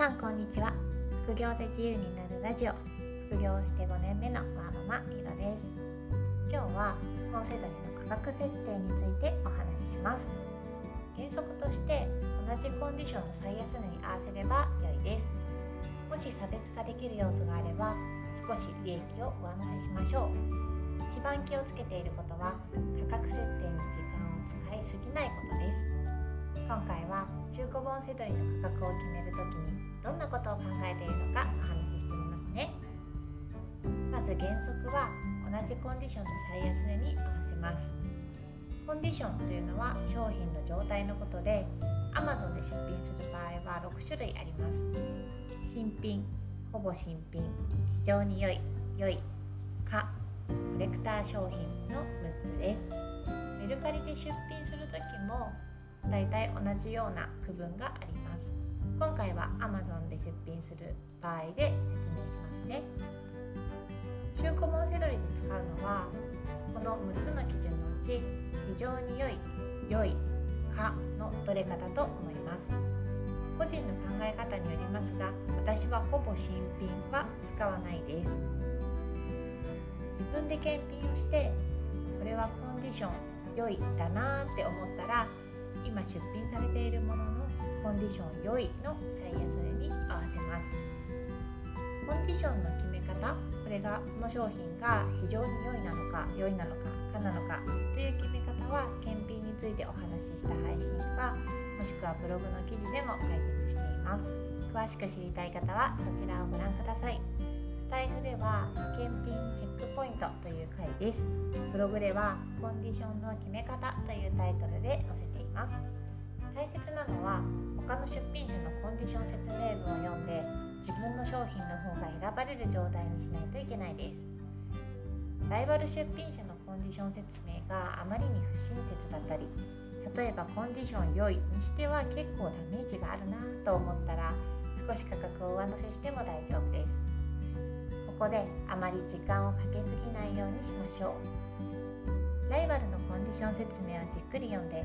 さんこんにちは。副業で自由になるラジオ。副業して5年目のワーママひろです。今日は本セドリの価格設定についてお話しします。原則として同じコンディションの最安値に合わせれば良いです。もし差別化できる要素があれば少し利益を上乗せしましょう。一番気をつけていることは価格設定に時間を使いすぎないことです。今回は中古本セドリの価格を決めるときにどんなことを考えているのかお話ししてみますね。まず原則は同じコンディションの最安値に合わせます。コンディションというのは商品の状態のことで Amazon で出品する場合は6種類あります。新品ほぼ新品非常に良い良いかコレクター商品の6つです。メルカリで出品する時もだいたい同じような区分があります。今回は Amazon で出品する場合で説明しますね。中古本セドリで使うのはこの6つの基準のうち非常に良い良いかのどれかだと思います。個人の考え方によりますが私はほぼ新品は使わないです。自分で検品をしてこれはコンディション良いだなって思ったら今出品されているもののコンディション良いの最安値に合わせます。コンディションの決め方これがこの商品が非常に良いなのか良いなのかかなのかという決め方は検品についてお話しした配信かもしくはブログの記事でも解説しています。詳しく知りたい方はそちらをご覧ください。スタイフでは検品チェックポイントという回です。ブログではコンディションの決め方というタイトルで載せています。切なのは他の出品者のコンディション説明文を読んで自分の商品の方が選ばれる状態にしないといけないです。ライバル出品者のコンディション説明があまりに不親切だったり例えばコンディション良いにしては結構ダメージがあるなと思ったら少し価格を上乗せしても大丈夫です。ここであまり時間をかけすぎないようにしましょう。ライバルのコンディション説明をじっくり読んで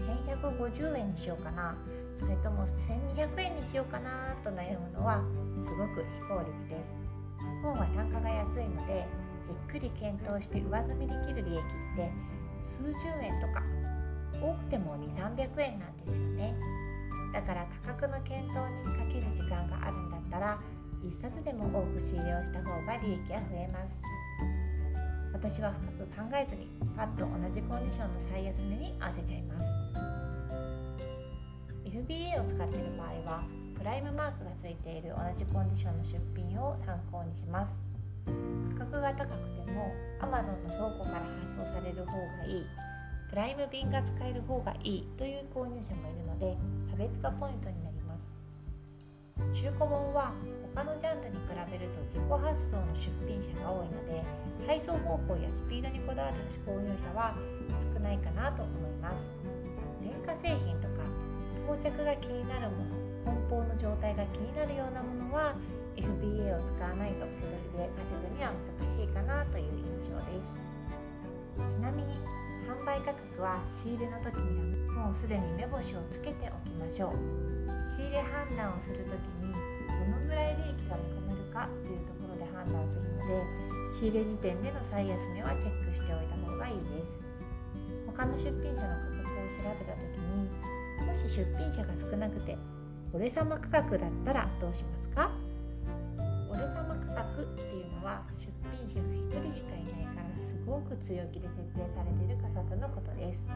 1150円にしようかな。それとも1200円にしようかなと悩むのはすごく非効率です。本は単価が安いのでじっくり検討して上積みできる利益って数十円とか多くても2300円なんですよね。だから価格の検討にかける時間があるんだったら1冊でも多く仕入れをした方が利益は増えます。私は深く考えずにパッと同じコンディションの最安値に合わせちゃいます。FBA を使っている場合はプライムマークがついている同じコンディションの出品を参考にします。価格が高くても Amazon の倉庫から発送される方がいい。プライム便が使える方がいいという購入者もいるので差別化ポイントになります。中古本は他のジャンルに比べると自己発送の出品者が多いので配送方法やスピードにこだわる購入者は少ないかなと思います。電化製品とか到着が気になるもの梱包の状態が気になるようなものは FBA を使わないとセドリで稼ぐには難しいかなという印象です。ちなみに販売価格は仕入れの時にはもうすでに目星をつけておきましょう。仕入れ判断をする時にどのぐらい利益が見込めるかというところで判断するので仕入れ時点での最安値はチェックしておいた方がいいです。他の出品者の価格を調べた時にもし出品者が少なくて俺様価格だったらどうしますか？様価格っていうのは出品者が1人しかいないからすごく強気で設定されている価格のことです。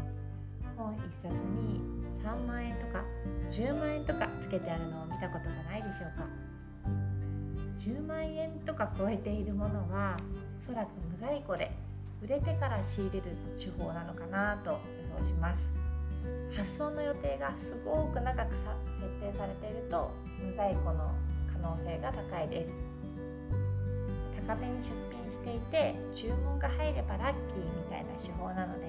本1冊に3万円とか10万円とかつけてあるのを見たことがないでしょうか。10万円とか超えているものはおそらく無在庫で売れてから仕入れる手法なのかなと予想します。発送の予定がすごく長く設定されていると無在庫の可能性が高いです。高めに出品していて注文が入ればラッキーみたいな手法なので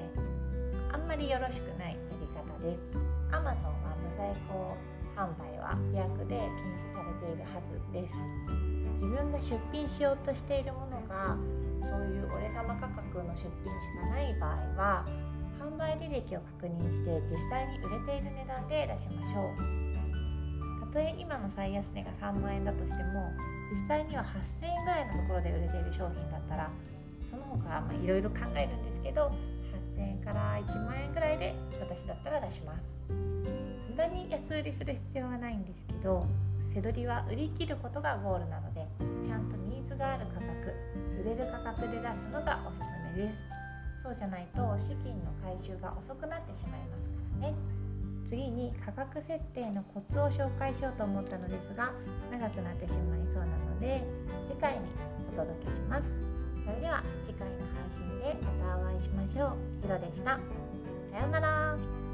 あんまりよろしくないやり方です。Amazon は無在庫販売は規約で禁止されているはずです。自分が出品しようとしているものがそういう俺様価格の出品しかない場合は販売履歴を確認して実際に売れている値段で出しましょう。たとえ今の最安値が3万円だとしても実際には8000円ぐらいのところで売れている商品だったらその他いろいろ考えるんですけど8000円から1万円ぐらいで私だったら出します。無駄に安売りする必要はないんですけど背取りは売り切ることがゴールなのでちゃんとニーズがある価格売れる価格で出すのがおすすめです。そうじゃないと資金の回収が遅くなってしまいますからね。次に価格設定のコツを紹介しようと思ったのですが長くなってしまいそうなので次回にお届けします。それでは次回の配信でまたお会いしましょう。ひろでした。さようなら。